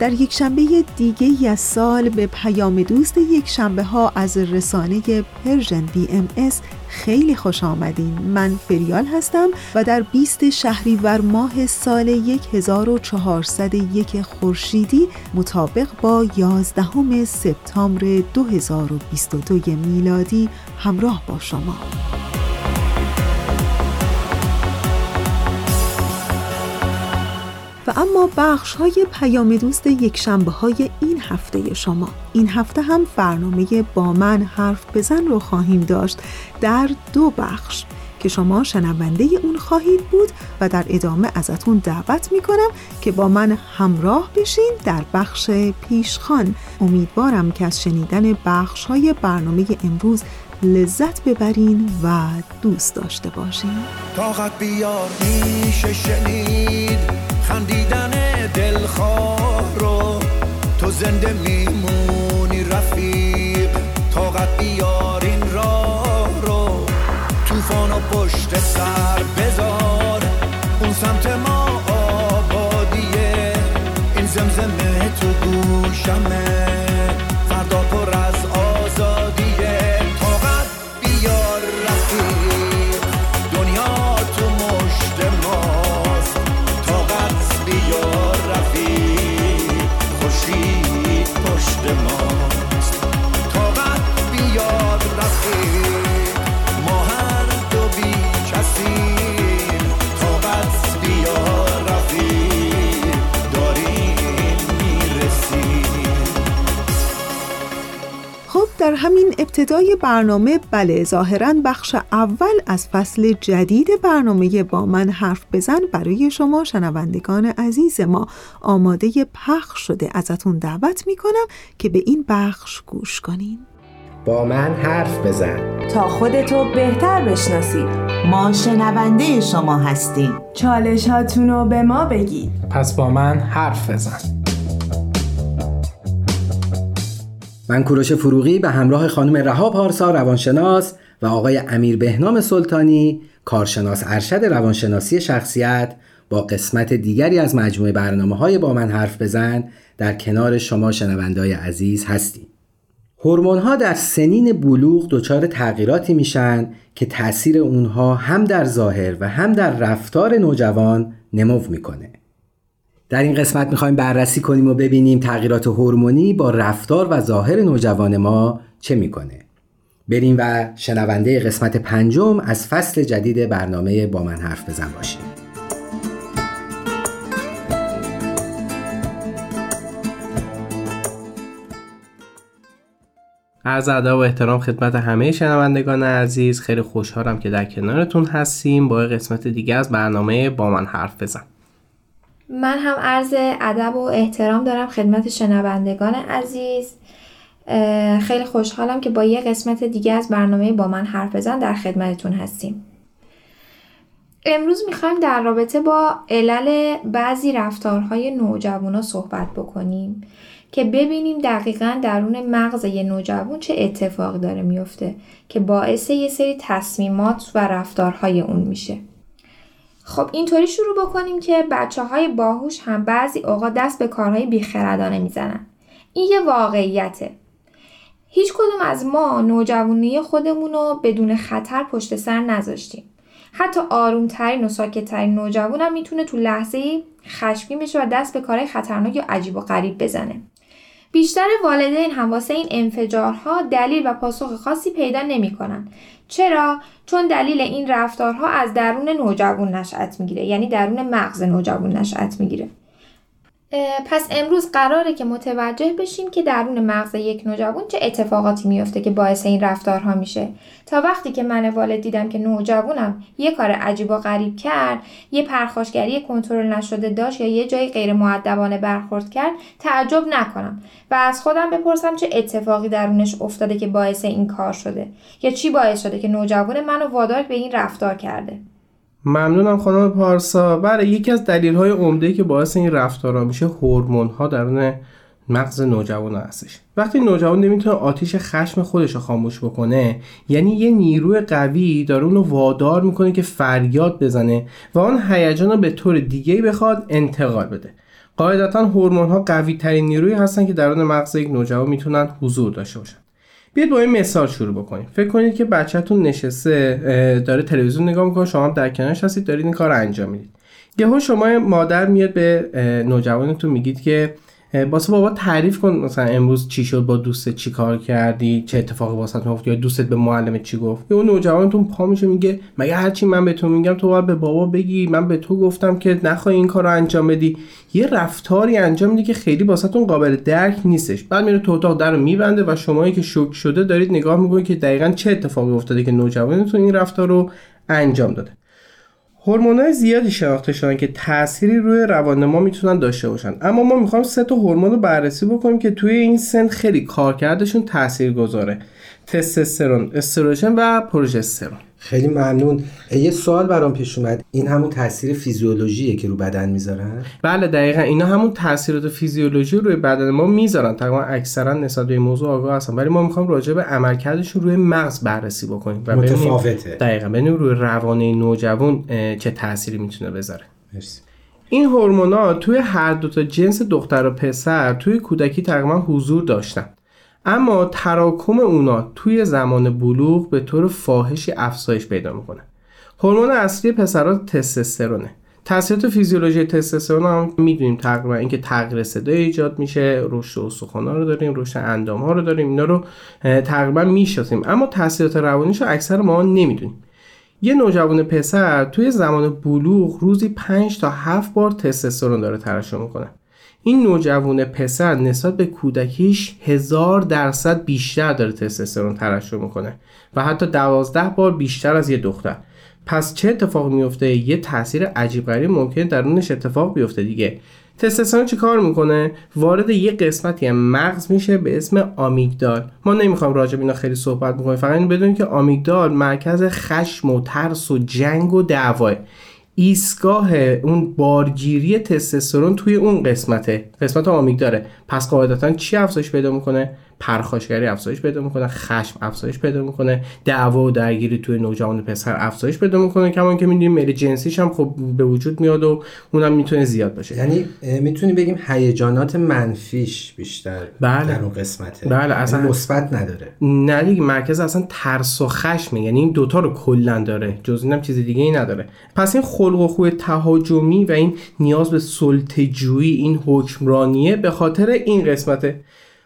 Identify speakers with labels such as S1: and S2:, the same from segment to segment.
S1: در یک شنبه دیگه از سال به پیام دوست یک شنبه ها از رسانه Persian BMS خیلی خوش آمدین. من فریال هستم و در 20 شهریور ماه سال 1401 خورشیدی مطابق با 11 سپتامبر 2022 میلادی همراه با شما. اما بخش های پیام دوست یک شنبه های این هفته شما. این هفته هم برنامه با من حرف بزن رو خواهیم داشت در دو بخش که شما شنونده اون خواهید بود و در ادامه ازتون دعوت می‌کنم که با من همراه بشین در بخش پیشخان. امیدوارم که از شنیدن بخش های برنامه امروز لذت ببرین و دوست داشته باشین.
S2: طاقت بیار شنید. خندیدن دلخواه رو تو زنده میمونی رفیق. طاقت بیار این راه رو. توفان و پشت سر بذار. اون سمت ما آبادیه. این زمزمه تو گوشمه.
S1: در همین ابتدای برنامه بله ظاهرا بخش اول از فصل جدید برنامه با من حرف بزن برای شما شنوندگان عزیز ما آماده پخش شده. ازتون دعوت می‌کنم که به این بخش گوش کنین.
S3: با من حرف بزن.
S4: تا خودتو بهتر بشناسید ما شنونده شما هستیم.
S5: چالش هاتونو به ما بگید.
S6: پس با من حرف بزن.
S3: من کوروش فروغی به همراه خانم رها پارسا روانشناس و آقای امیر بهنام سلطانی کارشناس ارشد روانشناسی شخصیت با قسمت دیگری از مجموعه برنامه های با من حرف بزن در کنار شما شنوندای عزیز هستیم. هورمون ها در سنین بلوغ دچار تغییراتی میشن که تاثیر اونها هم در ظاهر و هم در رفتار نوجوان نمو می‌کنه. در این قسمت می‌خوایم بررسی کنیم و ببینیم تغییرات هورمونی با رفتار و ظاهر نوجوان ما چه می‌کنه. بریم و شنونده قسمت پنجم از فصل جدید برنامه با من حرف بزن باشیم.
S6: عرض ادب و احترام خدمت همه شنوندگان عزیز. خیلی خوشحالم که در کنارتون هستیم با قسمت دیگه از برنامه با من حرف بزن.
S7: من هم عرض ادب و احترام دارم خدمت شنوندگان عزیز. خیلی خوشحالم که با یه قسمت دیگه از برنامه با من حرف بزن در خدمتتون هستیم. امروز می‌خوایم در رابطه با علل بعضی رفتارهای نوجوانا صحبت بکنیم که ببینیم دقیقا درون مغز یه نوجوان چه اتفاقی داره میفته که باعث یه سری تصمیمات و رفتارهای اون میشه. خب اینطوری شروع بکنیم که بچه های باهوش هم بعضی اوقات دست به کارهای بیخردانه می‌زنن. این یه واقعیته. هیچ کدوم از ما نوجوانی خودمون رو بدون خطر پشت سر نذاشتیم. حتی آرومترین و ساکتترین نوجوان هم می‌تونه تو لحظه خشمگین بشه و دست به کارهای خطرناک یا عجیب و غریب بزنه. بیشتر والدین هم واسه این انفجارها دلیل و پاسخ خاصی پیدا نمی‌کنن. چرا؟ چون دلیل این رفتارها از درون نوجوان نشأت می‌گیره یعنی درون مغز نوجوان نشأت می‌گیره. پس امروز قراره که متوجه بشیم که درون مغز یک نوجوان چه اتفاقاتی میفته که باعث این رفتارها میشه. تا وقتی که من والد دیدم که نوجوانم یه کار عجیب و غریب کرد یه پرخاشگری کنترل نشده داشت یا یه جای غیر معدبانه برخورد کرد تعجب نکنم. و از خودم بپرسم چه اتفاقی درونش افتاده که باعث این کار شده یا چی باعث شده که نوجوان منو وادار به این رفتار کرده.
S6: ممنونم خانم پارسا. برای یکی از دلیل های عمده که باعث این رفتارا میشه هورمون ها درون مغز نوجوان هستش. وقتی نوجوان نمی‌تونه آتیش خشم خودش رو خاموش بکنه یعنی یه نیروی قوی داره اونو وادار می‌کنه که فریاد بزنه و آن هیجان رو به طور دیگه بخواد انتقال بده. قاعدتا هورمون ها قوی ترین نیروی هستن که درون مغز یک نوجوان می‌تونن حضور داشته باشن. بیاید با این مثال شروع بکنیم. فکر کنید که بچهتون نشسته داره تلویزیون نگاه می‌کنه شما در کنارش هستید دارید این کار انجام می‌دید. یهو شما مادر میاد به نوجوانتون میگید که باسه بابا تعریف کن مثلا امروز چی شد با دوستت چی کار کردی؟ چه اتفاقی واسط افتاد؟ یا دوستت به معلمت چی گفت؟ یا اون نوجوانتون پا میشه میگه مگه هرچی من به تو میگم تو باید به بابا بگی من به تو گفتم که نخوای این کار انجام بدی. یه رفتاری انجام میدی که خیلی واسهتون قابل درک نیستش. بعد میره تو اتاق در رو میبنده و شمایی که شوک شده دارید نگاه می‌کنید که دقیقا چه اتفاقی افتاده که نوجوانتون این رفتار رو انجام داده. هورمونای زیادی شناخته شدن که تأثیری روی روان ما می‌تونن داشته باشن. اما ما می‌خوایم سه تا هورمون رو بررسی بکنیم که توی این سن خیلی کارکردشون تاثیر گذاره تستوسترون استروژن و پروژسترون.
S3: خیلی ممنون. یه سوال برام پیش اومد. این همون تاثیر فیزیولوژیه که رو بدن می‌ذارن؟
S6: بله دقیقا. اینا همون تاثیرات فیزیولوژی روی بدن ما می‌ذارن. تقریبا اکثرا نسبت به موضوع آگاه هستن ولی ما می‌خوام راجع به عملکردشون روی مغز بررسی بکنیم
S3: و متفاوته.
S6: دقیقا. ببینیم روی روانه نوجوان چه تأثیری می‌تونه بذاره.
S3: مرسی.
S6: این هورمونا توی هر دو تا جنس دختر و پسر توی کودکی تقریبا حضور داشتن. اما تراکم اونا توی زمان بلوغ به طور فاحشی افزایش پیدا می‌کنه. هورمون اصلی پسرها تستوسترونه. تاثیرات فیزیولوژی تستوسترون هم می‌دونیم تقریبا اینکه تغییر صدای ایجاد میشه رشد استخوان‌ها رو داریم رشد اندام ها رو داریم اینا رو تقریبا می‌شناسیم. اما تاثیرات روانیش رو اکثر ما نمی‌دونیم. یه نوجوان پسر توی زمان بلوغ روزی 5 تا 7 بار تستوسترون داره ترشح می‌کنه. این نوجوان پسر نسبت به کودکیش هزار درصد بیشتر داره تستوسترون ترشح می‌کنه و حتی دوازده بار بیشتر از یه دختر. پس چه اتفاق میفته یه تاثیر عجیب غریب ممکنه درونش اتفاق بیفته دیگه. تستوسترون چی کار می‌کنه؟ وارد یه قسمتی مغز میشه به اسم آمیگدال. ما نمی‌خوایم راجع به اینا خیلی صحبت بکنیم فقط این بدونیم که آمیگدال مرکز خشم و ترس و جنگ و دعواه. ایستگاه اون بارگیری تستوسترون توی اون قسمته. قسمت آمیگداره پس قاعدتا چی افزایش پیدا می‌کنه؟ پرخاشگری افزایش پیدا می‌کنه خشم افزایش پیدا می‌کنه دعوا و درگیری توی نوجوان پسر افزایش پیدا می‌کنه کما که می‌دونیم میل جنسیش هم خب به وجود میاد و اونم می‌تونه زیاد باشه.
S3: یعنی می‌تونیم بگیم هیجانات منفیش بیشتر
S6: بله.
S3: در اون قسمته.
S6: بله یعنی اصلا
S3: مثبت نداره.
S6: نه دیگه مرکز اصلا ترس و خشمه. یعنی این دوتا رو کلا داره جز اینم چیز دیگه ای نداره. پس این خلق و خوی تهاجمی و این نیاز به سلطه‌جویی این حکمرانیه به خاطر این قسمته.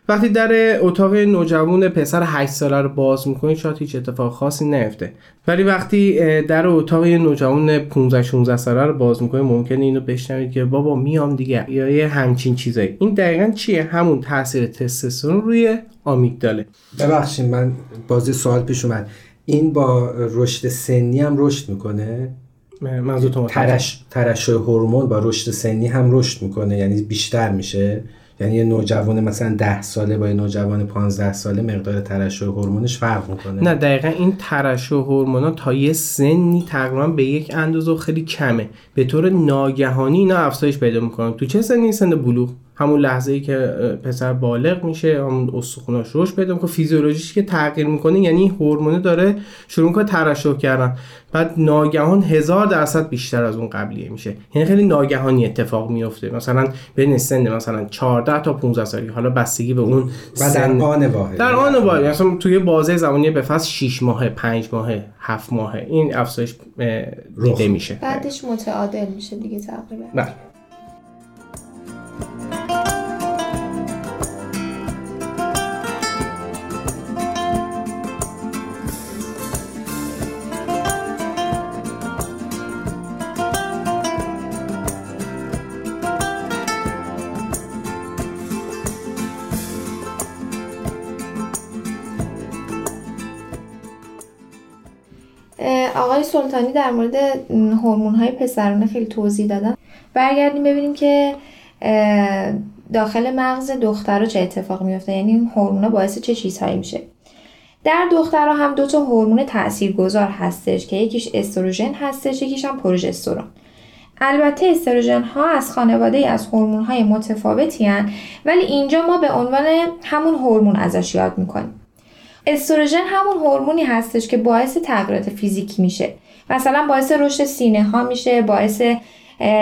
S6: وقتی در اتاق نوجوان پسر 8 ساله رو باز می‌کنید شاید هیچ اتفاق خاصی نیفته. ولی وقتی در اتاق نوجوان 15 16 ساله رو باز می‌کنید ممکنه اینو بشنوید که بابا میام دیگه. یا یه همچین چیزایی. این دقیقا چیه؟ همون تاثیر تستوسترون روی آمیگداله.
S3: ببخشید من بازی سوال پیش اومد. این با رشد سنی هم رشد می‌کنه؟
S6: منظورتون
S3: ترش ترشح هورمون با رشد سنی هم رشد می‌کنه یعنی بیشتر میشه؟ یعنی یه نوجوان مثلا 10 ساله با یه نوجوان 15 ساله مقدار ترشح هورمونش فرق می‌کنه.
S6: نه دقیقا این ترشح هورمونا تا یه سنی تقریبا به یک اندازه خیلی کمه. به طور ناگهانی اینا افزایش پیدا می‌کنن. تو چه سنی؟ سن بلوغ. همون لحظه ای که پسر بالغ میشه همون استخوناش رشد پیدا می‌کنه. فیزیولوژیش که تغییر می‌کنه یعنی هورمون داره شروع می‌کنه ترشح کردن. بعد ناگهان هزار درصد بیشتر از اون قبلیه میشه. یعنی خیلی ناگهانی اتفاق میفته مثلا بین سن مثلا 14 تا 15 سالگی. حالا بستگی به اون
S3: و در آن واحد.
S6: در آن واحد. مثلا توی بازه زمانی به فصل 6 ماه 5 ماه 7 ماه این افزایش دیده میشه.
S7: بعدش متعادل میشه دیگه تقریبا. سلطانی در مورد هورمون های پسرانه خیلی توضیح دادن برگردیم ببینیم که داخل مغز دخترها چه اتفاق میفته یعنی این هورمونا باعث چه چیزهایی میشه؟ در دخترها هم دو تا هورمون تاثیرگذار هستش که یکیش استروژن هستش یکیش هم پروژسترون. البته استروژن ها از خانواده از هورمون های متفاوتی هن ولی اینجا ما به عنوان همون هورمون ازش یاد می‌کنیم. استروژن همون هورمونی هستش که باعث تغییرات فیزیکی میشه. مثلا باعث رشد سینه ها میشه باعث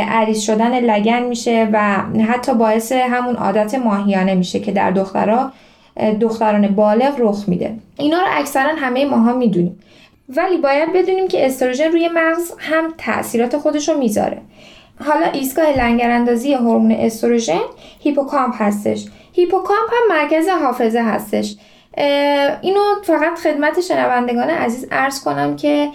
S7: عریض شدن لگن میشه و حتی باعث همون عادت ماهیانه میشه که در دخترها دختران بالغ رخ میده. اینا رو اکثرا همه ماها می‌دونیم. ولی باید بدونیم که استروژن روی مغز هم تاثیرات خودش رو می‌ذاره. حالا ایستگاه لنگراندازی هورمون استروژن هیپوکامپ هستش. هیپوکامپ هم مرکز حافظه هستش. اینو فقط خدمت شنوندگان عزیز عرض کنم که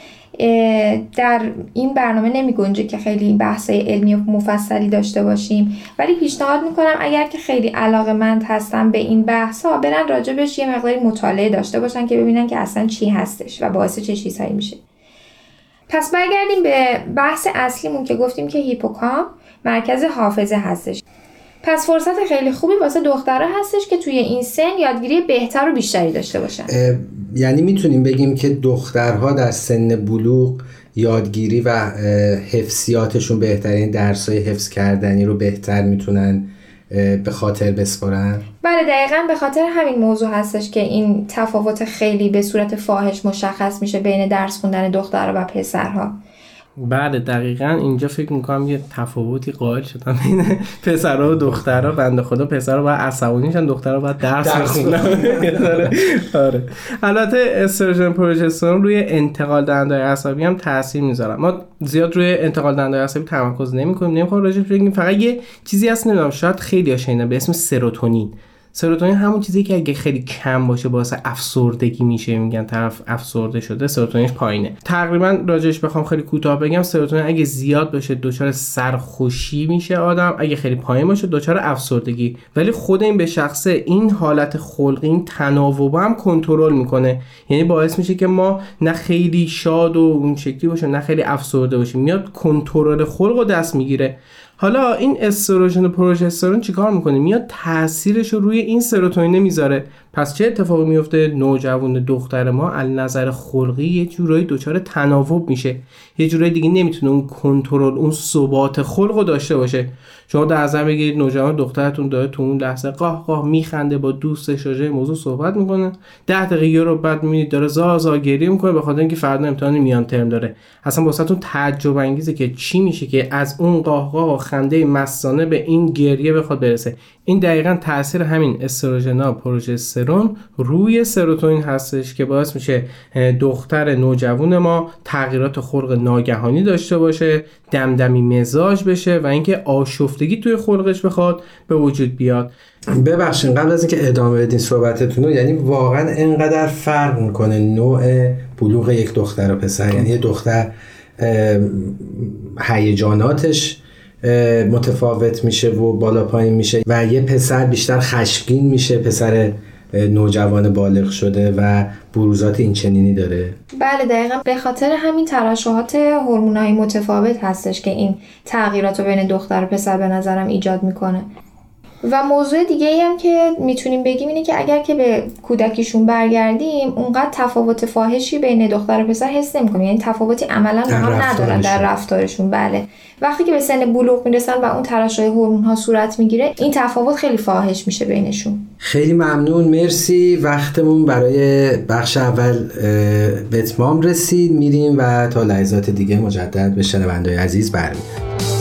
S7: در این برنامه نمی گنجه که خیلی بحث علمی و مفصلی داشته باشیم. ولی پیشنهاد می‌کنم اگر که خیلی علاقه مند هستن به این بحث ها برن راجبش یه مقداری مطالعه داشته باشن که ببینن که اصلا چی هستش و باعث چه چیزهایی میشه. پس برگردیم به بحث اصلیمون که گفتیم که هیپوکام مرکز حافظه هستش. پس فرصت خیلی خوبی واسه دخترها هستش که توی این سن یادگیری بهتر و بیشتری داشته باشن.
S3: یعنی می‌تونیم بگیم که دخترها در سن بلوغ یادگیری و حفظیاتشون بهترین درسای حفظ کردنی رو بهتر می‌تونن به خاطر بسپرن
S7: بله دقیقا به خاطر همین موضوع هستش که این تفاوت خیلی به صورت فاحش مشخص میشه بین درس خوندن دخترها و پسرها.
S6: بله دقیقا اینجا فکر می‌کنم یه تفاوتی قائل شدم بین پسرها و دخترها بنده خدا پسرها باید عصبانی شن دخترها باید درس بخونن. آره. البته استروژن پروژسترون روی انتقال دهنده عصبی هم تاثیر می‌ذارن ما زیاد روی انتقال دهنده عصبی تمرکز نمی‌کنیم. نمی‌خوام راجع بگیم فقط یه چیزی هست نمی‌دونم شاید خیلی شنیدن به اسم سروتونین. سروتونین همون چیزی که اگه خیلی کم باشه باعث افسردگی میشه میگن طرف افسرده شده سروتونینش پایینه. تقریبا راجعش بخوام خیلی کوتاه بگم سروتونین اگه زیاد باشه دچار سرخوشی میشه آدم اگه خیلی پایین باشه دچار افسردگی. ولی خود این به شخصه این حالت خلقی این تناوب هم کنترل می‌کنه. یعنی باعث میشه که ما نه خیلی شاد و اون شکلی باشه نه خیلی افسرده باشیم. میاد کنترل خلق و دست می‌گیره. حالا این استروژن و پروژسترون چیکار می‌کنه؟ میاد تاثیرش رو روی این سروتونین می‌ذاره. پس چه اتفاقی میفته نوجوان دختر ما از نظر خلقی یه جورایی دچار تناوب میشه. یه جورایی دیگه نمی‌تونه اون کنترل اون ثبات خلق رو داشته باشه. شما در نظر بگیرید نوجوان دخترتون داره تو اون لحظه قاه قاه میخنده با دوستش راجع موضوع صحبت می‌کنه. ده دقیقه رو بعد می‌بینید داره زا زا گریه می‌کنه به خاطر اینکه فردا امتحان میان ترم داره. اصلا واسهتون تعجب انگیزه که چی میشه که از اون قاه قاه خنده مستانه به این گریه بخواد برسه. این دقیقا تاثیر همین استروژنا پروژسترون روی سروتونین هستش که باعث میشه دختر نوجوان ما تغییرات خلق ناگهانی داشته باشه دمدمی مزاج بشه و اینکه آشفتگی توی خلقش بخواد به وجود بیاد.
S3: ببخشید قبل از اینکه ادامه بدین صحبتتون رو یعنی واقعا انقدر فرق می‌کنه نوع بلوغ یک دختر و پسر. یعنی یه دختر هیجاناتش متفاوت میشه و بالا پایین میشه و یه پسر بیشتر خشمگین میشه پسر نوجوان بالغ شده و بروزات این چنینی داره؟
S7: بله دقیقا. به خاطر همین ترشحات هورمونایی متفاوت هستش که این تغییرات رو بین دختر و پسر به نظرم ایجاد می‌کنه. و موضوع دیگه ای هم که می‌تونیم بگیم اینه که اگر که به کودکیشون برگردیم اونقدر تفاوت فاحشی بین دختر و پسر حس نمی‌کنیم. یعنی تفاوتی عملا با هم ندارن در رفتارشون. بله. وقتی که به سن بلوغ می‌رسن و اون ترشح هورمون ها صورت می‌گیره این تفاوت خیلی فاحش میشه بینشون.
S3: خیلی ممنون. مرسی. وقتمون برای بخش اول به اتمام رسید. میریم و تا لحظات دیگه مجدد به شنوندای عزیز برمیگردیم.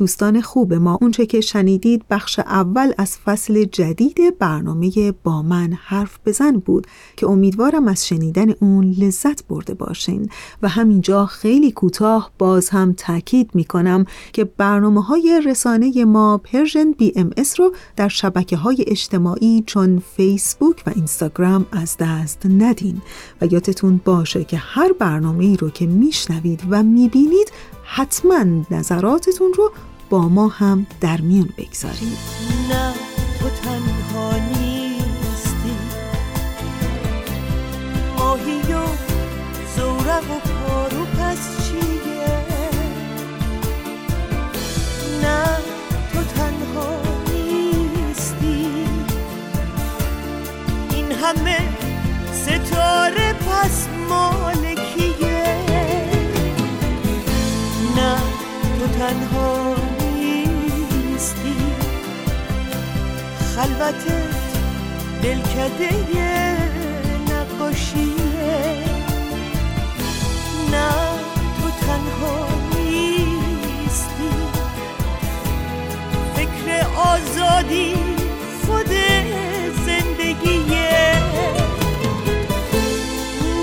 S1: دوستان خوب ما اونچه که شنیدید بخش اول از فصل جدید برنامه با من حرف بزن بود که امیدوارم از شنیدن اون لذت برده باشین. و همینجا خیلی کوتاه باز هم تاکید می‌کنم که برنامه های رسانه ما Persian BMS رو در شبکه های اجتماعی چون فیسبوک و اینستاگرام از دست ندین. و یادتون باشه که هر برنامه ای رو که میشنوید و می‌بینید حتما نظراتتون رو با ما هم در میون بگذارید
S8: نه تو تنها نیستی. ماهی و زورق و پارو پس چیه؟ نه تو تنها نیستی. این همه ستاره پس مالکیه. نه تو تنها خلوتت دلکده نقاشیه. نه تو تنها نیستی. فکر آزادی خود زندگیه.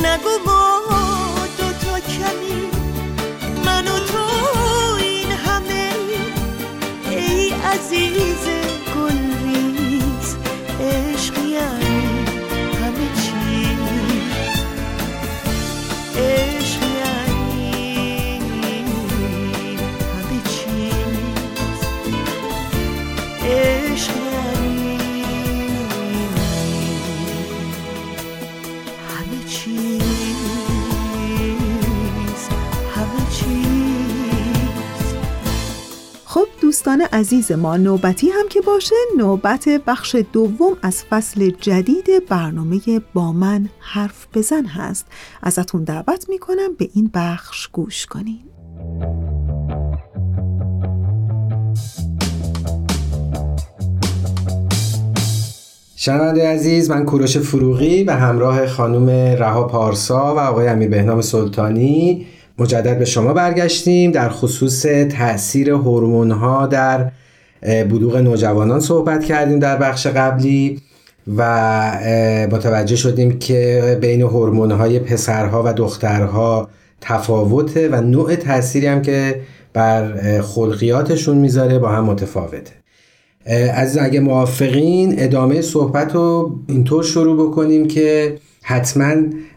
S8: نگو
S1: دوستان عزیز ما نوبتی هم که باشه نوبت بخش دوم از فصل جدید برنامه با من حرف بزن هست. ازتون دعوت می‌کنم به این بخش گوش کنین.
S3: شنونده عزیز من کوروش فروغی به همراه خانم رها پارسا و آقای امیر بهنام سلطانی مجدد به شما برگشتیم. در خصوص تاثیر هورمون ها در بلوغ نوجوانان صحبت کردیم در بخش قبلی و متوجه شدیم که بین هورمون های پسرها و دخترها تفاوته و نوع تأثیری هم که بر خلقیاتشون می‌ذاره با هم متفاوته. از اگه موافقین ادامه صحبت رو اینطور شروع بکنیم که حتما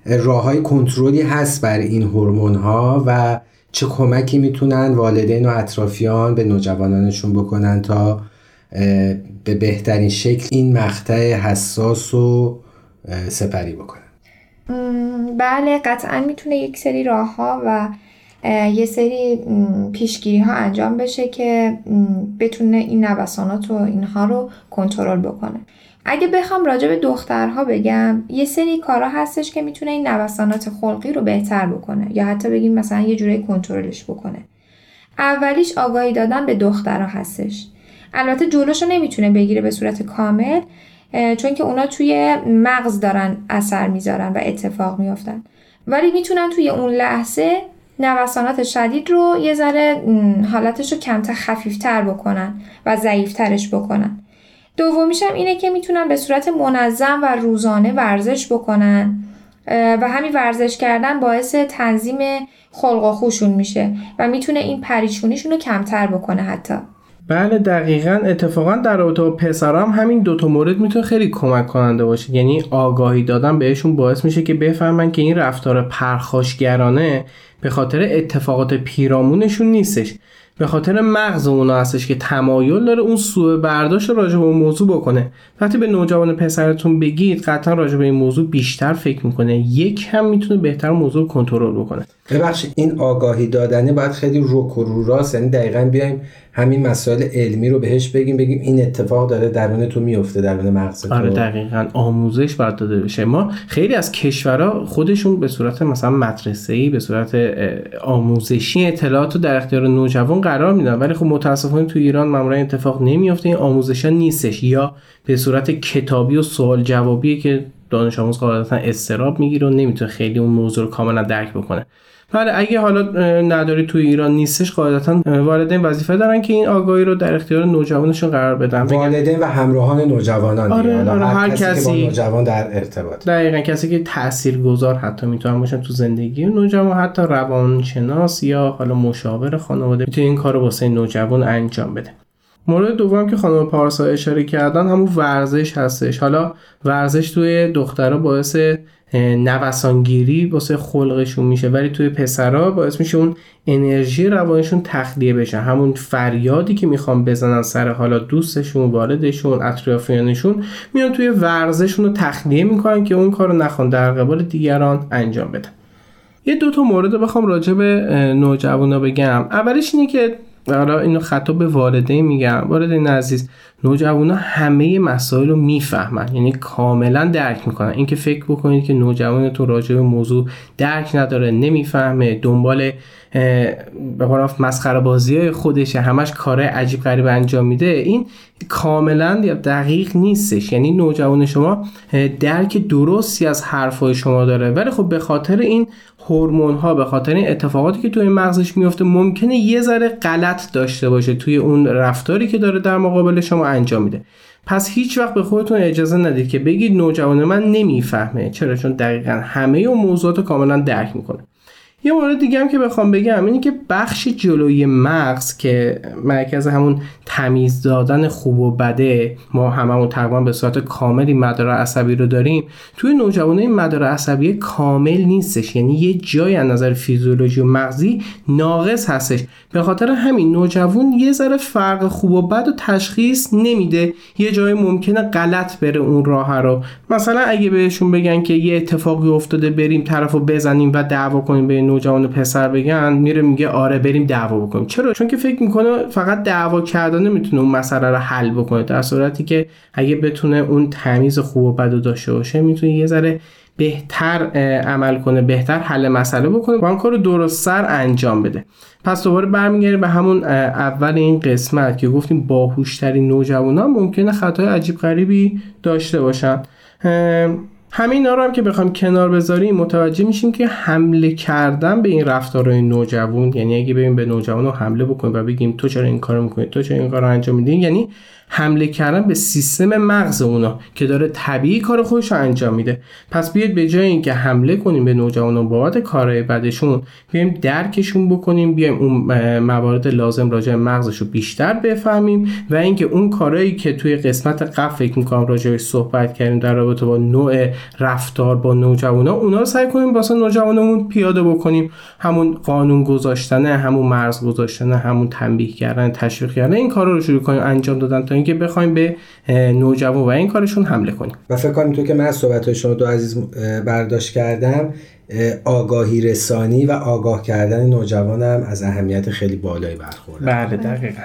S3: راه های کنترلی هست بر این هورمون ها و چه کمکی می‌تونن والدین و اطرافیان به نوجوانانشون بکنن تا به بهترین شکل این مقطع حساس رو سپری بکنن.
S7: بله قطعا می‌تونه یک سری راه ها و یه سری پیشگیری ها انجام بشه که بتونه این نوسانات و اینها رو کنترل بکنه. اگه بخوام راجع به دخترها بگم یه سری کارا هستش که می‌تونه این نوسانات خلقی رو بهتر بکنه یا حتی بگیم مثلا یه جوری کنترلش بکنه. اولیش آگاهی دادن به دخترها هستش. البته جلوش رو نمی‌تونه بگیره به صورت کامل چون که اونا توی مغز دارن اثر می‌ذارن و اتفاق میافتن. ولی می‌تونن توی اون لحظه نوسانات شدید رو یه ذره حالتش رو کمتر خفیفتر بکنن و ضعیفترش بکنن. دومیشم اینه که می‌تونن به صورت منظم و روزانه ورزش بکنن. و همین ورزش کردن باعث تنظیم خلق و خوشون میشه و می‌تونه این پریچونیشون رو کمتر بکنه حتی.
S6: بله دقیقا. اتفاقا در رابطه با پسرام همین دوتا مورد می‌تونه خیلی کمک کننده باشه. یعنی آگاهی دادن بهشون باعث میشه که بفهمن که این رفتار پرخاشگرانه به خاطر اتفاقات پیرامونشون نیستش. به خاطر مغز اونا هستش که تمایل داره اون سوء برداشت راجع به اون موضوع بکنه. وقتی به نوجوان پسرتون بگید قطعا راجع به این موضوع بیشتر فکر می‌کنه. یک هم می‌تونه بهتر موضوع کنترل بکنه.
S3: ببخشید این آگاهی دادنه باید خیلی روک و رو راست یعنی دقیقا بیایم همین مسائل علمی رو بهش بگیم بگیم این اتفاق داره درون تو میفته درون مغز تو.
S6: آره دقیقا. آموزش باید داده بشه ما خیلی از کشورها خودشون به صورت مثلا مدرسه ای به صورت آموزشی اطلاعات رو در اختیار نوجوان قرار میدن. ولی خب متاسفانه تو ایران معمولا اتفاق نمیفته این آموزش نیستش. یا به صورت کتابی و سوال جوابیه که دانش آموز قاعدتا استراب می‌گیره و نمی‌تونه خیلی اون موضوع رو کاملا درک بکنه. بله اگه حالا نداری تو ایران نیستش قاعدتا والدین وظیفه دارن که این آگاهی رو در اختیار نوجوانشون قرار بدن.
S3: والدین و همراهان نوجوانان
S6: آره, آره هر کسی,
S3: کسی که با نوجوان در ارتباط.
S6: دقیقا کسی که تاثیرگذار حتی می‌تونن باشن تو زندگی نوجوان حتی روانشناس یا حالا مشاور خانواده می‌تونه این کار رو واسه نوجوان انجام بده. مورد دوم که خانم پارسا اشاره کردن همون ورزش هستش. حالا ورزش توی دخترها باعث نوسانگیری واسه خلقشون میشه. ولی توی پسرها باعث میشه اون انرژی روانشون تخلیه بشه. همون فریادی که می‌خوان بزنن سر حالا دوستشون والدشون اطرافیانشون میان توی ورزششون رو تخلیه می‌کنن که اون کار رو نخوان در قبال دیگران انجام بدن. یه دو تا مورد بخوام راجع به نوجوانا بگم. اولش اینه که حالا اینو خطاب به والدین میگم. والدین عزیز نوجوانا همه مسائل رو می‌فهمن. یعنی کاملا درک می‌کنن. اینکه فکر بکنید که نوجوان تو راجع به موضوع درک نداره نمی‌فهمه دنبال به قول مسخره بازی خودشه همش کاره عجیب غریب انجام میده این کاملا دقیق نیستش. یعنی نوجوان شما درک درستی از حرفای شما داره. ولی خب به خاطر این هورمون ها به خاطر این اتفاقاتی که توی مغزش میفته ممکنه یه ذره غلط داشته باشه توی اون رفتاری که داره در مقابل شما انجام میده. پس هیچ وقت به خودتون اجازه ندید که بگید نوجوان من نمی‌فهمه. چرا؟ چون دقیقا همه اون موضوعات رو کاملا درک می‌کنه. یه مورد دیگه هم که بخوام بگم اینه که بخش جلوی مغز که مرکز همون تمیز دادن خوب و بده ما هممون تقریبا به صورت کاملی مدار عصبی رو داریم توی نوجوانه این مدار عصبی کامل نیستش. یعنی یه جای از نظر فیزیولوژی و مغزی ناقص هستش. به خاطر همین نوجوان یه ذره فرق خوب و بد و تشخیص نمیده. یه جای ممکنه غلط بره اون راه رو. مثلا اگه بهشون بگن که یه اتفاقی افتاده بریم طرفو بزنیم و دعوا کنیم به نوجوان پسر بگن میره میگه آره بریم دعوا بکنیم. چرا؟ چون که فکر می‌کنه فقط دعوا کردن نمی‌تونه اون مسئله رو حل بکنه در صورتی که اگه بتونه اون تمیز خوب و بد داشته باشه می‌تونه یه ذره بهتر عمل کنه بهتر حل مسئله بکنه و اون کار درست سر انجام بده. پس دوباره برمیگردیم به همون اول این قسمت که گفتیم باهوشترین نوجوانان ممکنه خطای عجیب غریبی داشته باشن. همین رو هم که بخوام کنار بذاریم متوجه میشیم که حمله کردن به این رفتارهای نوجوان یعنی اگه ببین به نوجوان رو حمله بکنیم و بگیم تو چرا این کارو می‌کنی تو چرا این کارو انجام میدی یعنی حمله کردن به سیستم مغز اونا که داره طبیعی کار خودش انجام میده. پس بیاید به جای اینکه حمله کنیم به نوجوانان بابت کارهای بدشون بیایم درکشون بکنیم بیایم اون موارد لازم راجع مغزش رو بیشتر بفهمیم و اینکه اون کارهایی که توی قسمت قبل فکر می‌کنم راجع صحبت کردیم در رابطه با نوع رفتار با نوجوانا اونا رو سعی کنیم واسه نوجوانمون پیاده بکنیم. همون قانون گذاشتن همون مرز گذاشتن همون تنبیه کردن تشویق کردن این کارا رو شروع کنیم انجام دادن تا اینکه بخوایم به نوجوان و این کارشون حمله کنیم.
S3: و فکر کنم تو که من صحبت شما دو عزیز برداشت کردم آگاهی رسانی و آگاه کردن نوجوانم از اهمیت خیلی بالایی برخورد
S6: بله دقیقا.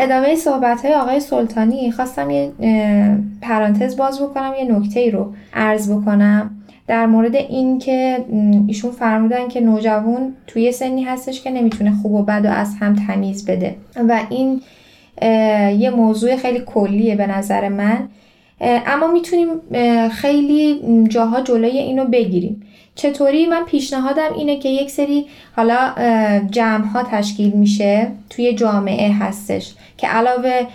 S7: ادامه صحبت های آقای سلطانی خواستم یه پرانتز باز بکنم یه نکته ای رو عرض بکنم. در مورد این که ایشون فرمودن که نوجوان توی سنی هستش که نمی‌تونه خوب و بد و از هم تمیز بده. و این یه موضوع خیلی کلیه به نظر من. اما می‌تونیم خیلی جاها جلوی اینو بگیریم. چطوری؟ من پیشنهادم اینه که یک سری حالا جمع ها تشکیل میشه توی جامعه هستش. که علاوه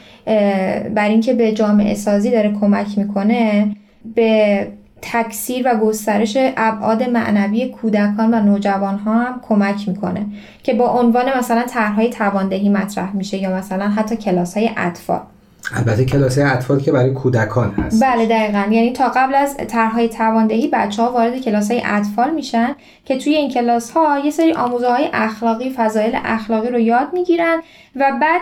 S7: بر اینکه به جامعه سازی داره کمک می‌کنه به تکثیر و گسترش ابعاد معنوی کودکان و نوجوان ها هم کمک می‌کنه که با عنوان مثلا طرحهای تواندهی مطرح میشه یا مثلا حتی کلاس های اطفال.
S3: البته کلاس اطفال که برای کودکان هست.
S7: بله دقیقا. یعنی تا قبل از طرحهای تواندهی بچه ها وارد کلاس های اطفال میشن که توی این کلاس ها یه سری آموزه های اخلاقی فضایل اخلاقی رو یاد می‌گیرن و بعد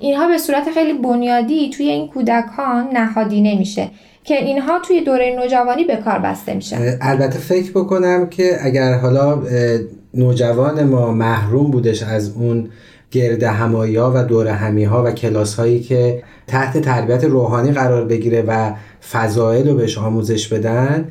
S7: اینها به صورت خیلی بنیادی توی این کودکان نهادینه میشه که اینها توی دوره نوجوانی به کار بسته میشن.
S3: البته فکر بکنم که اگر حالا نوجوان ما محروم بودش از اون گرد همایی ها و دور همی ها و کلاس هایی که تحت تربیت روحانی قرار بگیره و فضایل رو بهش آموزش بدن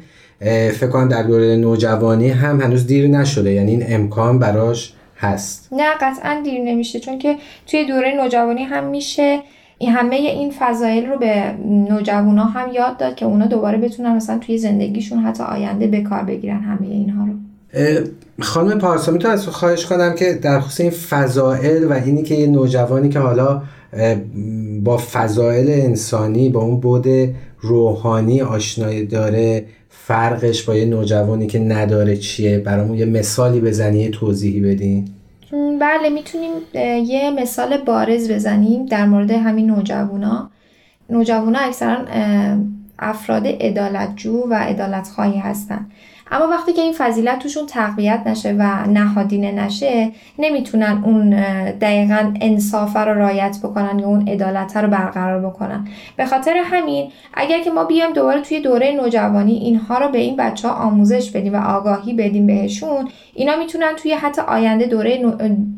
S3: فکر کنم در دوره نوجوانی هم هنوز دیر نشده. یعنی این امکان براش هست.
S7: نه قطعا دیر نمیشه چون که توی دوره نوجوانی هم میشه این همه این فضایل رو به نوجوانا هم یاد داد که اونا دوباره بتونن مثلا توی زندگیشون حتی آینده به کار بگیرن همه اینها رو.
S3: خانم پارسا می‌تونم از خواهش کنم که در خصوص این فضائل و اینی که یه نوجوانی که حالا با فضائل انسانی با اون بود روحانی آشنایی داره فرقش با یه نوجوانی که نداره چیه؟ برامون یه مثالی بزنی یه توضیحی بدین
S7: بله می‌تونیم یه مثال بارز بزنیم در مورد همین نوجوانا. نوجوانا اکثرا افراد عدالتجو و عدالتخواهی هستن. اما وقتی که این فضیلت توشون تقویت نشه و نهادینه نشه نمی‌تونن اون دقیقا انصاف رو رایت بکنن یا اون عدالت رو برقرار بکنن. به خاطر همین اگر که ما بیایم دوباره توی دوره نوجوانی اینها رو به این بچه ها آموزش بدیم و آگاهی بدیم بهشون اینا می‌تونن توی حتی آینده دوره,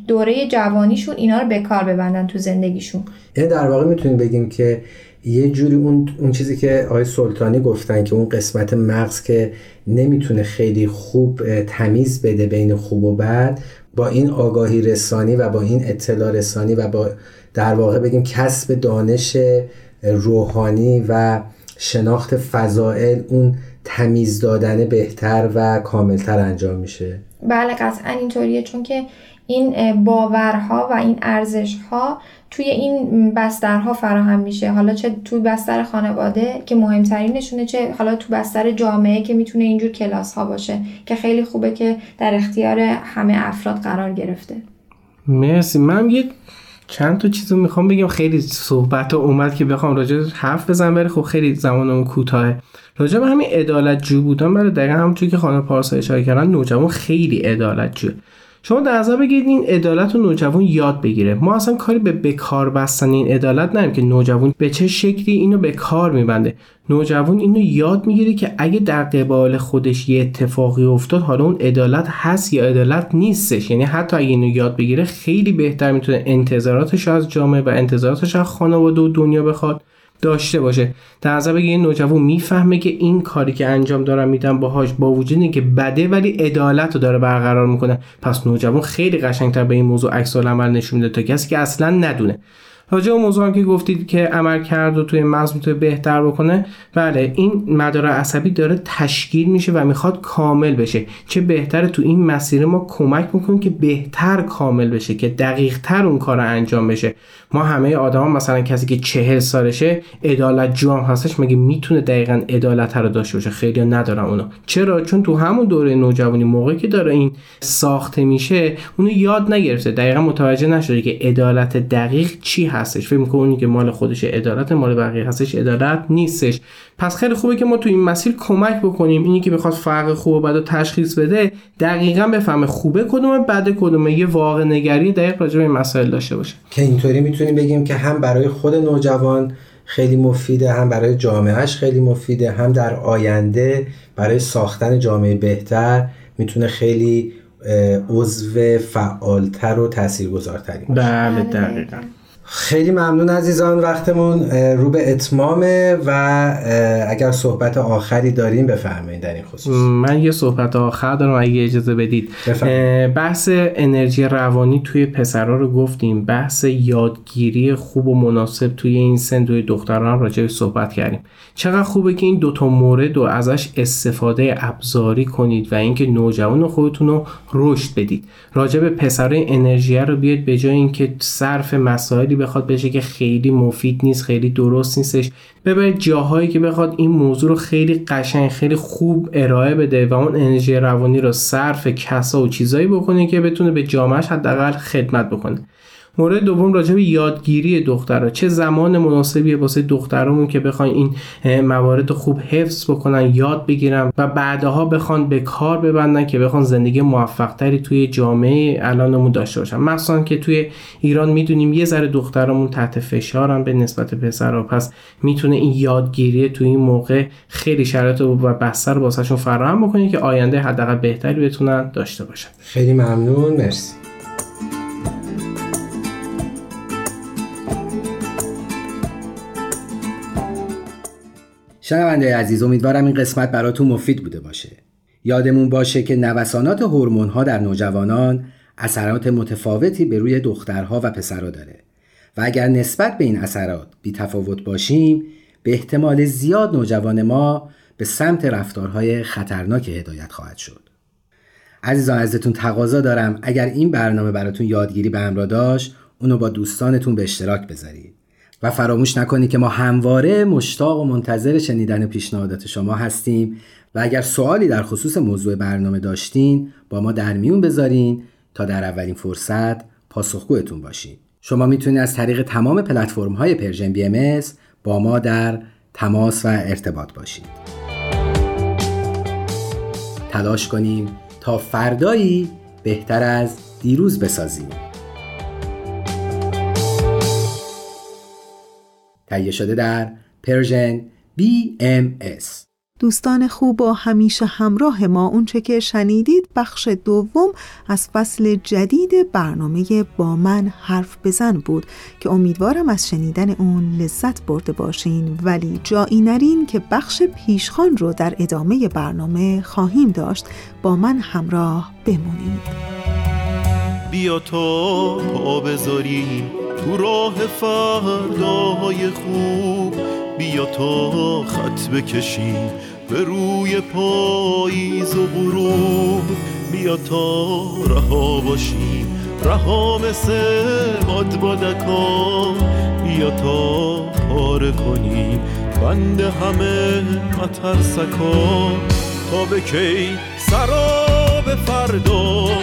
S7: دوره جوانیشون اینا رو به کار ببندن تو زندگیشون.
S3: یعنی در واقع می‌تونیم بگیم که یه جوری اون, اون چیزی که آقای سلطانی گفتن که اون قسمت مغز که نمی‌تونه خیلی خوب تمیز بده بین خوب و بد با این آگاهی رسانی و با این اطلاع رسانی و با در واقع بگیم کسب دانش روحانی و شناخت فضائل اون تمیز دادن بهتر و کاملتر انجام میشه.
S7: بله قطعا اینطوریه چون که این باورها و این ارزشها توی این بسترها فراهم میشه. حالا چه توی بستر خانواده که مهمترینشونه چه حالا تو بستر جامعه که می‌تونه اینجور کلاس ها باشه که خیلی خوبه که در اختیار همه افراد قرار گرفته.
S6: مرسی. من یه چند تا چیزو می‌خوام بگم. خیلی صحبت ها اومد که بخوام راجع حرف بزنم ولی خب خیلی زمانمون کوتاهه. راجع به همین عدالت جو بودن برای دقیقا همونطور که خانم پارسا اشاره کردن نوجوان خیلی عدالت جو شما در نظر بگیرید این عدالت رو نوجوان یاد بگیره. ما اصلا کاری به بکار بستن این عدالت نداریم که نوجوان به چه شکلی اینو به کار میبنده. نوجوان اینو یاد می‌گیره که اگه در قبال خودش یه اتفاقی افتاد حالا اون عدالت هست یا عدالت نیستش. یعنی حتی اگه اینو یاد بگیره خیلی بهتر می‌تونه انتظاراتش از جامعه و انتظاراتش از خانواده و دنیا بخواد. داشته باشه. در نظر بگیر نوجوان می‌فهمه که این کاری که انجام دارم میدم باهاش با وجود که بده ولی عدالت رو داره برقرار می‌کنه. پس نوجوان خیلی قشنگتر به این موضوع عکس عمل نشون میده تا کسی که اصلا ندونه. راجع به موضوع که گفتید که عمل کرد و توی مغز می‌تونه بهتر بکنه بله این مدار عصبی داره تشکیل میشه و می‌خواد کامل بشه. چه بهتره تو این مسیر ما کمک می‌کنیم که بهتر کامل بشه که دقیق تر اون کار انجام بشه. ما همه آدما مثلا کسی که چهل سالشه عدالت جو هستش مگه می‌تونه دقیقا عدالت رو داشته باشه؟ خیلی ندارن اونو. چرا؟ چون تو همون دوره نوجوانی موقعی که داره این ساخته میشه اونو یاد نگرفته. دقیقا متوجه نشده که عدالت دقیق چی هستش. فکر می‌کنه اونی که مال خودش عدالت مال بقیه هستش عدالت نیستش. پس خیلی خوبه که ما تو این مسیر کمک بکنیم. اینی که می‌خواد فرق خوب و بد تشخیص بده دقیقا بفهمه خوبه کدومه بد کدومه یه واقع نگری دقیق راجع به این مسائل داشته باشه.
S3: که اینطوری می‌تونیم بگیم که هم برای خود نوجوان خیلی مفیده هم برای جامعهش خیلی مفیده هم در آینده برای ساختن جامعه بهتر می‌تونه خیلی عضو فعالتر و تاثیرگذارتری
S6: باشه. بله دقیقا.
S3: خیلی ممنون عزیزان وقتمون رو به اتمامه و اگر صحبت آخری داریم بفرمایید در این خصوص.
S6: من یه صحبت آخر دارم اگه اجازه بدید. بحث انرژی روانی توی پسرا رو گفتیم. بحث یادگیری خوب و مناسب توی این سن توی دختران راجع صحبت کردیم. چقدر خوبه که این دوتا مورد رو ازش استفاده ابزاری کنید و اینکه نوجوان خودتون رو رشد بدید. راجع به پسرای انرژی رو بیاد به جای اینکه صرف مسائلی بخواد بشه که خیلی مفید نیست خیلی درست نیستش. ببرید جاهایی که بخواد این موضوع رو خیلی قشنگ خیلی خوب ارائه بده و اون انرژی روانی رو صرف کسا و چیزایی بکنه که بتونه به جامعهش حداقل خدمت بکنه. مورد دوم راجع به یادگیری دخترها. چه زمان مناسبیه واسه دخترمون که بخواین این موارد خوب حفظ بکنن یاد بگیرن و بعدها بخوان به کار ببندن که بخوان زندگی موفق تری توی جامعه الانمون داشته باشن. مثلا که توی ایران می‌دونیم یه ذره دخترمون تحت فشارن به نسبت پسرها. پس می‌تونه این یادگیری توی این موقع خیلی شرایط و بستر واسهشون فراهم بکنه که آینده حداقل بهتری بتونن داشته باشن.
S3: خیلی ممنون. مرسی. شنونده عزیز امیدوارم این قسمت براتون مفید بوده باشه. یادمون باشه که نوسانات هورمون ها در نوجوانان اثرات متفاوتی به روی دخترها و پسرها داره. و اگر نسبت به این اثرات بی تفاوت باشیم به احتمال زیاد نوجوان ما به سمت رفتارهای خطرناک هدایت خواهد شد. عزیزان ازتون تقاضا دارم. اگر این برنامه براتون یادگیری به همراه داشت اونو با دوستانتون به اشتراک بذارید. و فراموش نکنید که ما همواره مشتاق و منتظر شنیدن پیشنهادات شما هستیم و اگر سوالی در خصوص موضوع برنامه داشتین با ما در میون بذارین تا در اولین فرصت پاسخگوتون باشیم شما می‌تونید از طریق تمام پلتفرم های Persian BMS با ما در تماس و ارتباط باشید. تلاش کنیم تا فردایی بهتر از دیروز بسازیم. تهیه شده در پرژن BMS
S1: دوستان خوب و همیشه همراه ما اونچه که شنیدید بخش دوم از فصل جدید برنامه با من حرف بزن بود که امیدوارم از شنیدن اون لذت برده باشین. ولی جایی نرین که بخش پیشخان رو در ادامه برنامه خواهیم داشت با من همراه بمونید.
S9: بیا تا پا بذاریم تو راه فرداهای خوب. بیا تا خط بکشیم به روی پاییز و غروب. بیا تا رها باشیم رها مثل باد بادکا بیا تا پاره کنیم بند همه مترسکا تا به کی سراب فردا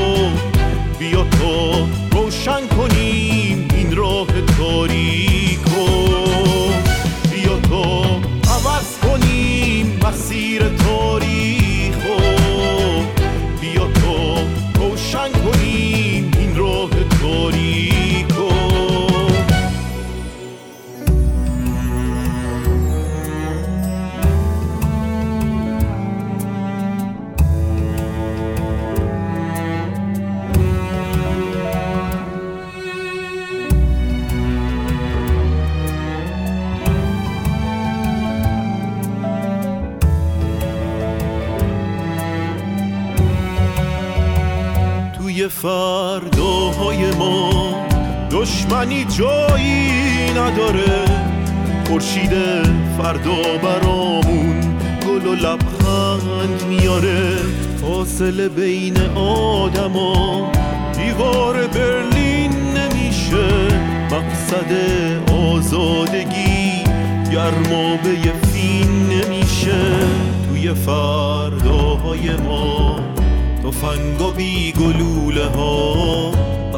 S9: بیا تو روشن کنیم این راه تاریکو جایی نداره. خورشید فردا برامون گل و لبخند میاره. فاصله بین آدما. دیوار برلین نمیشه. مقصد آزادگی گرمابه فین نمیشه. توی فرداهای ما تفنگ و بی گلوله ها.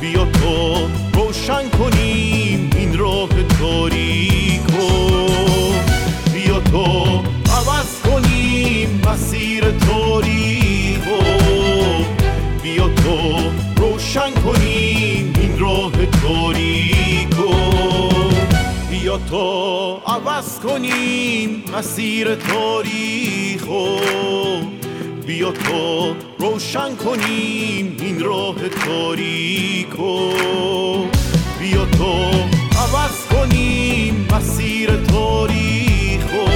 S9: بیا تا روشن کنیم این راه تاریک بیا تا عوض کنیم مسیر تاریخ بیا تا روشن کنیم این راه تاریک بیا تا عوض کنیم مسیر تاریخ بیا تا روشن کنیم این راه تاریکو. بیا تا عوض کنیم مسیر تاریخو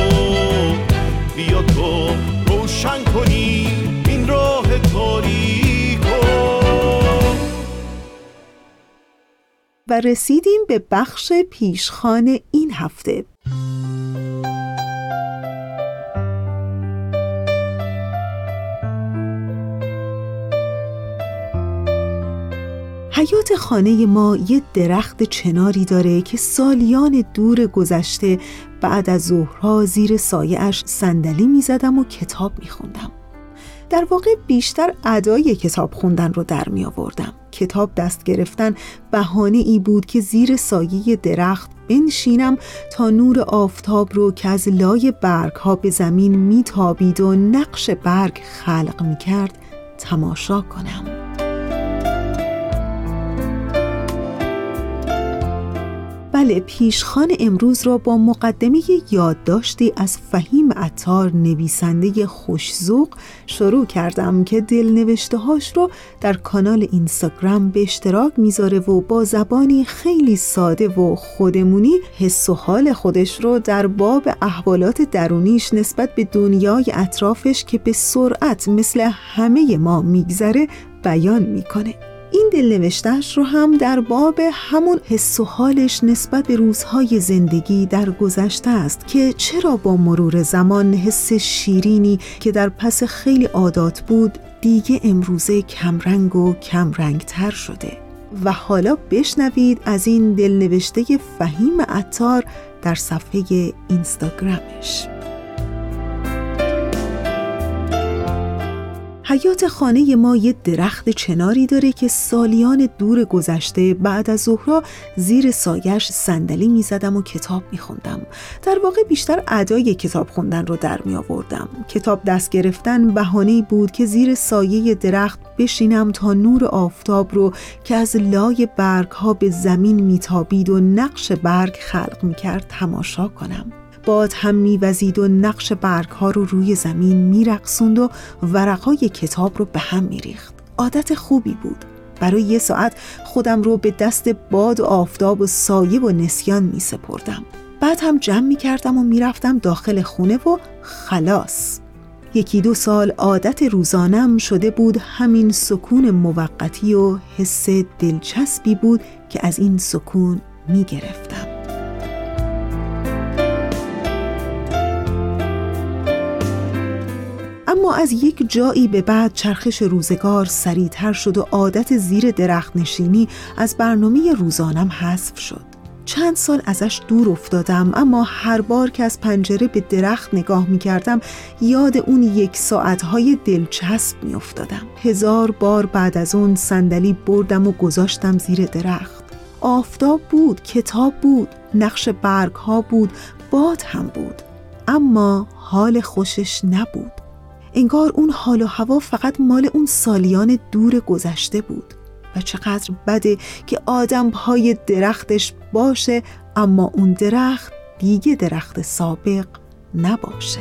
S9: بیا تا روشن کنیم این راه تاریکو.
S1: و رسیدیم به بخش پیشخان این هفته. حیات خانه ما یه درخت چناری داره که سالیان دور گذشته بعد از ظهرها زیر سایهاش صندلی می‌زدم و کتاب میخوندم. در واقع بیشتر ادای کتاب خوندن رو در می آوردم. کتاب دست گرفتن بهانه ای بود که زیر سایه درخت بنشینم تا نور آفتاب رو که از لای برگ ها به زمین میتابید و نقش برگ خلق می کرد تماشا کنم. بله پیشخان امروز را با مقدمه یادداشتی از فهیم عطار نویسنده خوشزوق شروع کردم که دل نوشته هاش رو در کانال اینستاگرام به اشتراک می‌ذاره و با زبانی خیلی ساده و خودمونی حس و حال خودش رو در باب احوالات درونیش نسبت به دنیای اطرافش که به سرعت مثل همه ما میگذره بیان می‌کنه. این دلنوشتهش رو هم در باب همون حس و حالش نسبت به روزهای زندگی در گذشته است که چرا با مرور زمان حس شیرینی که در پس خیلی عادات بود دیگه امروزه کمرنگ و کمرنگتر شده. و حالا بشنوید از این دلنوشته فهیم عطار در صفحه اینستاگرامش. حیات خانه ما یه درخت چناری داره که سالیان دور گذشته بعد از ظهرا زیر سایش صندلی می‌زدم و کتاب میخوندم. در واقع بیشتر ادای کتاب خوندن رو در می آوردم کتاب دست گرفتن بهانه بود که زیر سایه درخت بشینم تا نور آفتاب رو که از لای برگ ها به زمین میتابید و نقش برگ خلق می‌کرد تماشا کنم. باد هم میوزید و نقش برگ ها رو روی زمین میرقصوند و ورقای کتاب رو به هم میریخت عادت خوبی بود برای یه ساعت خودم رو به دست باد و آفتاب و سایه و نسیان می سپردم. بعد هم جمع می کردم و می‌رفتم داخل خونه و خلاص یکی دو سال عادت روزانم شده بود همین سکون موقتی و حس دلچسبی بود که از این سکون می گرفتم. اما از یک جایی به بعد چرخش روزگار سریعتر شد و عادت زیر درخت نشینی از برنامه روزانم حذف شد. چند سال ازش دور افتادم اما هر بار که از پنجره به درخت نگاه می کردم یاد اون یک ساعتهای دلچسب می افتادم هزار بار بعد از اون صندلی بردم و گذاشتم زیر درخت. آفتاب بود، کتاب بود، نقش برگ ها بود، باد هم بود اما حال خوشش نبود. انگار اون حال و هوا فقط مال اون سالیان دور گذشته بود. و چقدر بده که آدم پای درختش باشه اما اون درخت دیگه درخت سابق نباشه.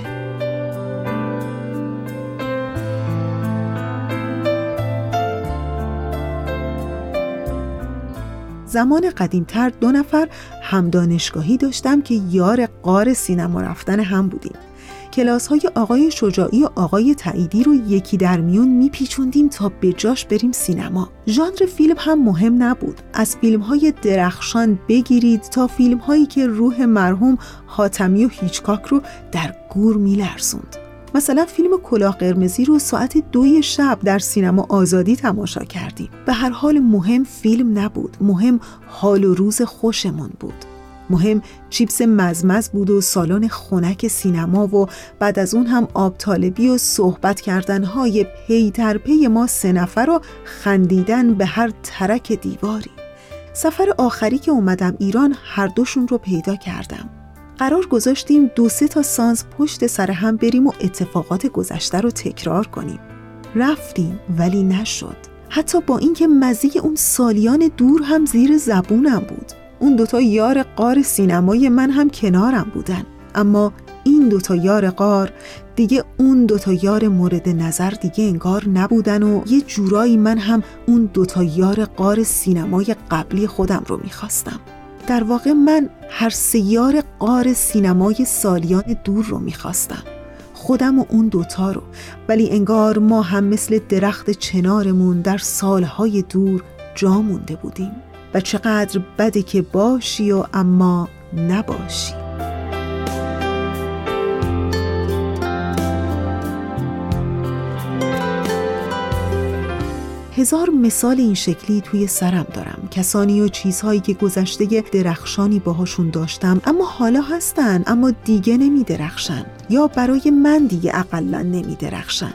S1: زمان قدیمتر دو نفر هم دانشگاهی داشتم که یار قار سینما رفتن هم بودیم. کلاس های آقای شجاعی و آقای تعییدی رو یکی در میون میپیچوندیم تا به جاش بریم سینما. ژانر فیلم هم مهم نبود. از فیلم های درخشان بگیرید تا فیلم هایی که روح مرحوم حاتمی و هیچکاک رو در گور میلرزوند. مثلا فیلم کلاه قرمزی رو ساعت دوی شب در سینما آزادی تماشا کردیم. به هر حال مهم فیلم نبود. مهم حال و روز خوشمون بود. مهم چیپس مزمز بود و سالن خنک سینما و بعد از اون هم آب طالبی و صحبت کردن های پی در پی ما سه نفر و خندیدن به هر ترک دیواری. سفر آخری که اومدم ایران هر دوشون رو پیدا کردم. قرار گذاشتیم دو سه تا سانس پشت سر هم بریم و اتفاقات گذشته رو تکرار کنیم. رفتیم ولی نشد. حتی با اینکه مزه اون سالیان دور هم زیر زبونم بود. اون دوتا یار قار سینمای من هم کنارم بودن. اما این دوتا یار قار دیگه اون دوتا یار مورد نظر دیگه انگار نبودن و یه جورایی من هم اون دوتا یار قار سینمای قبلی خودم رو می‌خواستم. در واقع من هر سیار قار سینمای سالیان دور رو می‌خواستم. خودم و اون دوتا رو. ولی انگار ما هم مثل درخت چنارمون در سالهای دور جا مونده بودیم. و چقدر بده که باشی و اما نباشی. هزار مثال این شکلی توی سرم دارم. کسانی و چیزهایی که گذشته درخشانی باهاشون داشتم اما حالا هستن اما دیگه نمی درخشن یا برای من دیگه اقلا نمی درخشن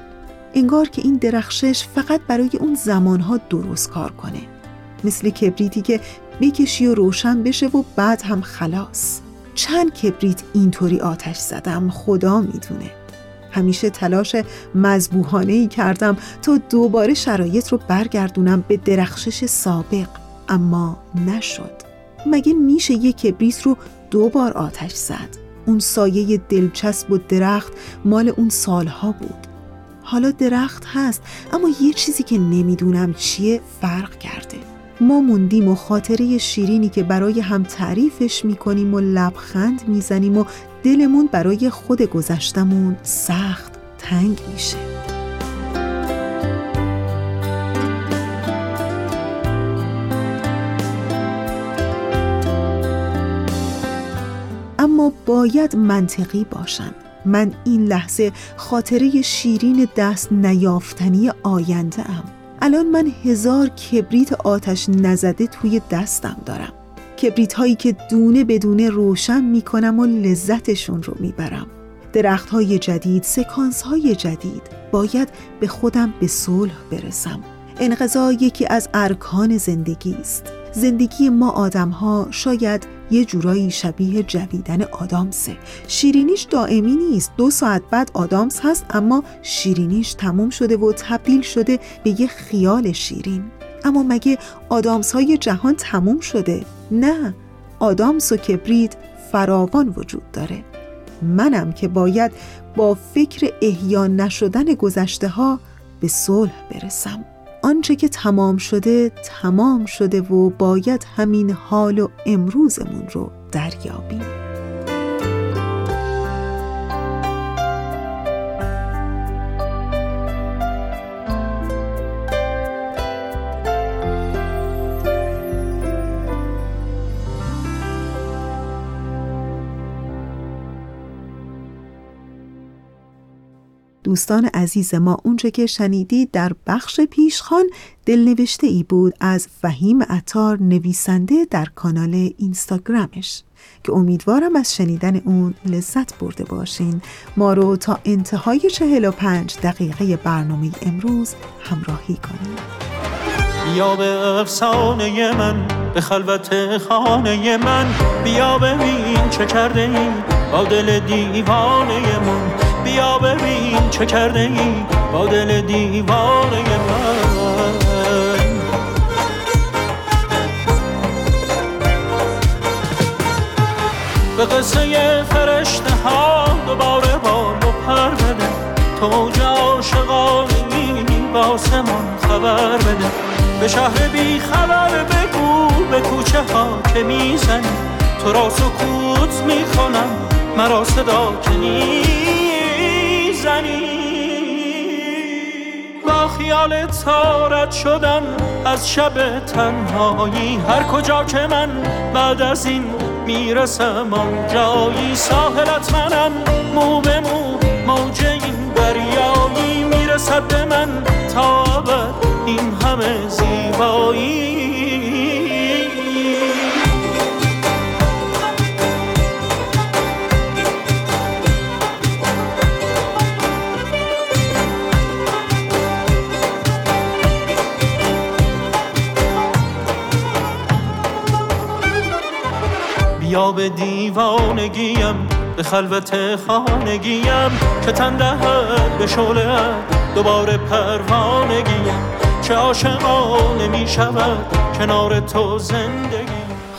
S1: انگار که این درخشش فقط برای اون زمانها درست کار کنه. مثل کبریتی که بکشی و روشن بشه و بعد هم خلاص. چند کبریت اینطوری آتش زدم خدا می‌دونه. همیشه تلاش مذبوحانه ای کردم تا دوباره شرایط رو برگردونم به درخشش سابق اما نشد. مگه میشه یک کبریت رو دو بار آتش زد؟ اون سایه دلچسب و درخت مال اون سالها بود. حالا درخت هست اما یه چیزی که نمی‌دونم چیه فرق کرده. ما موندیم و خاطره شیرینی که برای هم تعریفش می‌کنیم و لبخند می‌زنیم و دلمون برای خود گذشتمون سخت تنگ میشه. اما باید منطقی باشم. من این لحظه خاطره شیرین دست نیافتنی آینده ام. الان من هزار کبریت آتش نزده توی دستم دارم. کبریت هایی که دونه بدونه روشن می‌کنم و لذتشون رو می‌برم. درخت های جدید سکانس های جدید. باید به خودم به صلح برسم. انقضا یکی از ارکان زندگی است. زندگی ما آدم ها شاید یه جورایی شبیه جویدن آدامسه. شیرینیش دائمی نیست. دو ساعت بعد آدامس هست اما شیرینیش تموم شده و تبدیل شده به یه خیال شیرین. اما مگه آدامس های جهان تموم شده؟ نه. آدامس و کبریت فراوان وجود داره. منم که باید با فکر احیا نشدن گذشته ها به صلح برسم. آنچه که تمام شده تمام شده و باید همین حال و امروزمون رو دریابیم. دوستان عزیز ما اونچه که شنیدید در بخش پیشخان دلنوشته ای بود از فهیم عطار نویسنده در کانال اینستاگرامش. که امیدوارم از شنیدن اون لذت برده باشین. ما رو تا انتهای 45 دقیقه برنامه امروز همراهی کنید
S9: بیا به افسانه من به خلوت خانه من. بیا ببین چه کرده ای با دل دیوانه من. بیا ببین چه کرده ای با دل دیوانه من. به قصه فرشته ها دوباره بال و پر بده. تو عاشقانه باسمان خبر بده. به شهر بی خبر بگو به کوچه ها که می‌زنی. تو را سکوت می‌کنم مرا صدا که
S10: می‌زنی؟ با خیال تارت شدم از شب تنهایی هر کجا که من بعد از این می‌رسم آن جایی ساحلت منم مو به مو موج این دریایی می‌رسد به من تا این همه زیبایی به دیوانگیم به خلوت خانگیم که تن دهد به شعله دوباره پروانگیم. چه عاشقانه می شود کنار تو زندگی.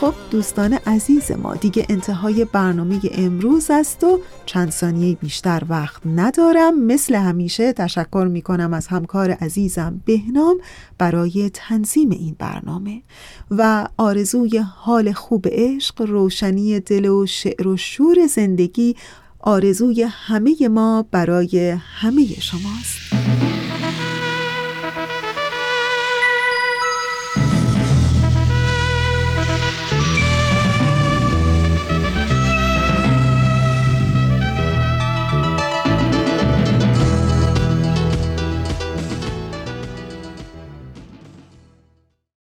S1: خب دوستان عزیز ما دیگه انتهای برنامه امروز است و چند ثانیه بیشتر وقت ندارم. مثل همیشه تشکر می کنم از همکار عزیزم بهنام برای تنظیم این برنامه. و آرزوی حال خوب عشق روشنی دل و شعر و شور زندگی آرزوی همه ما برای همه شماست.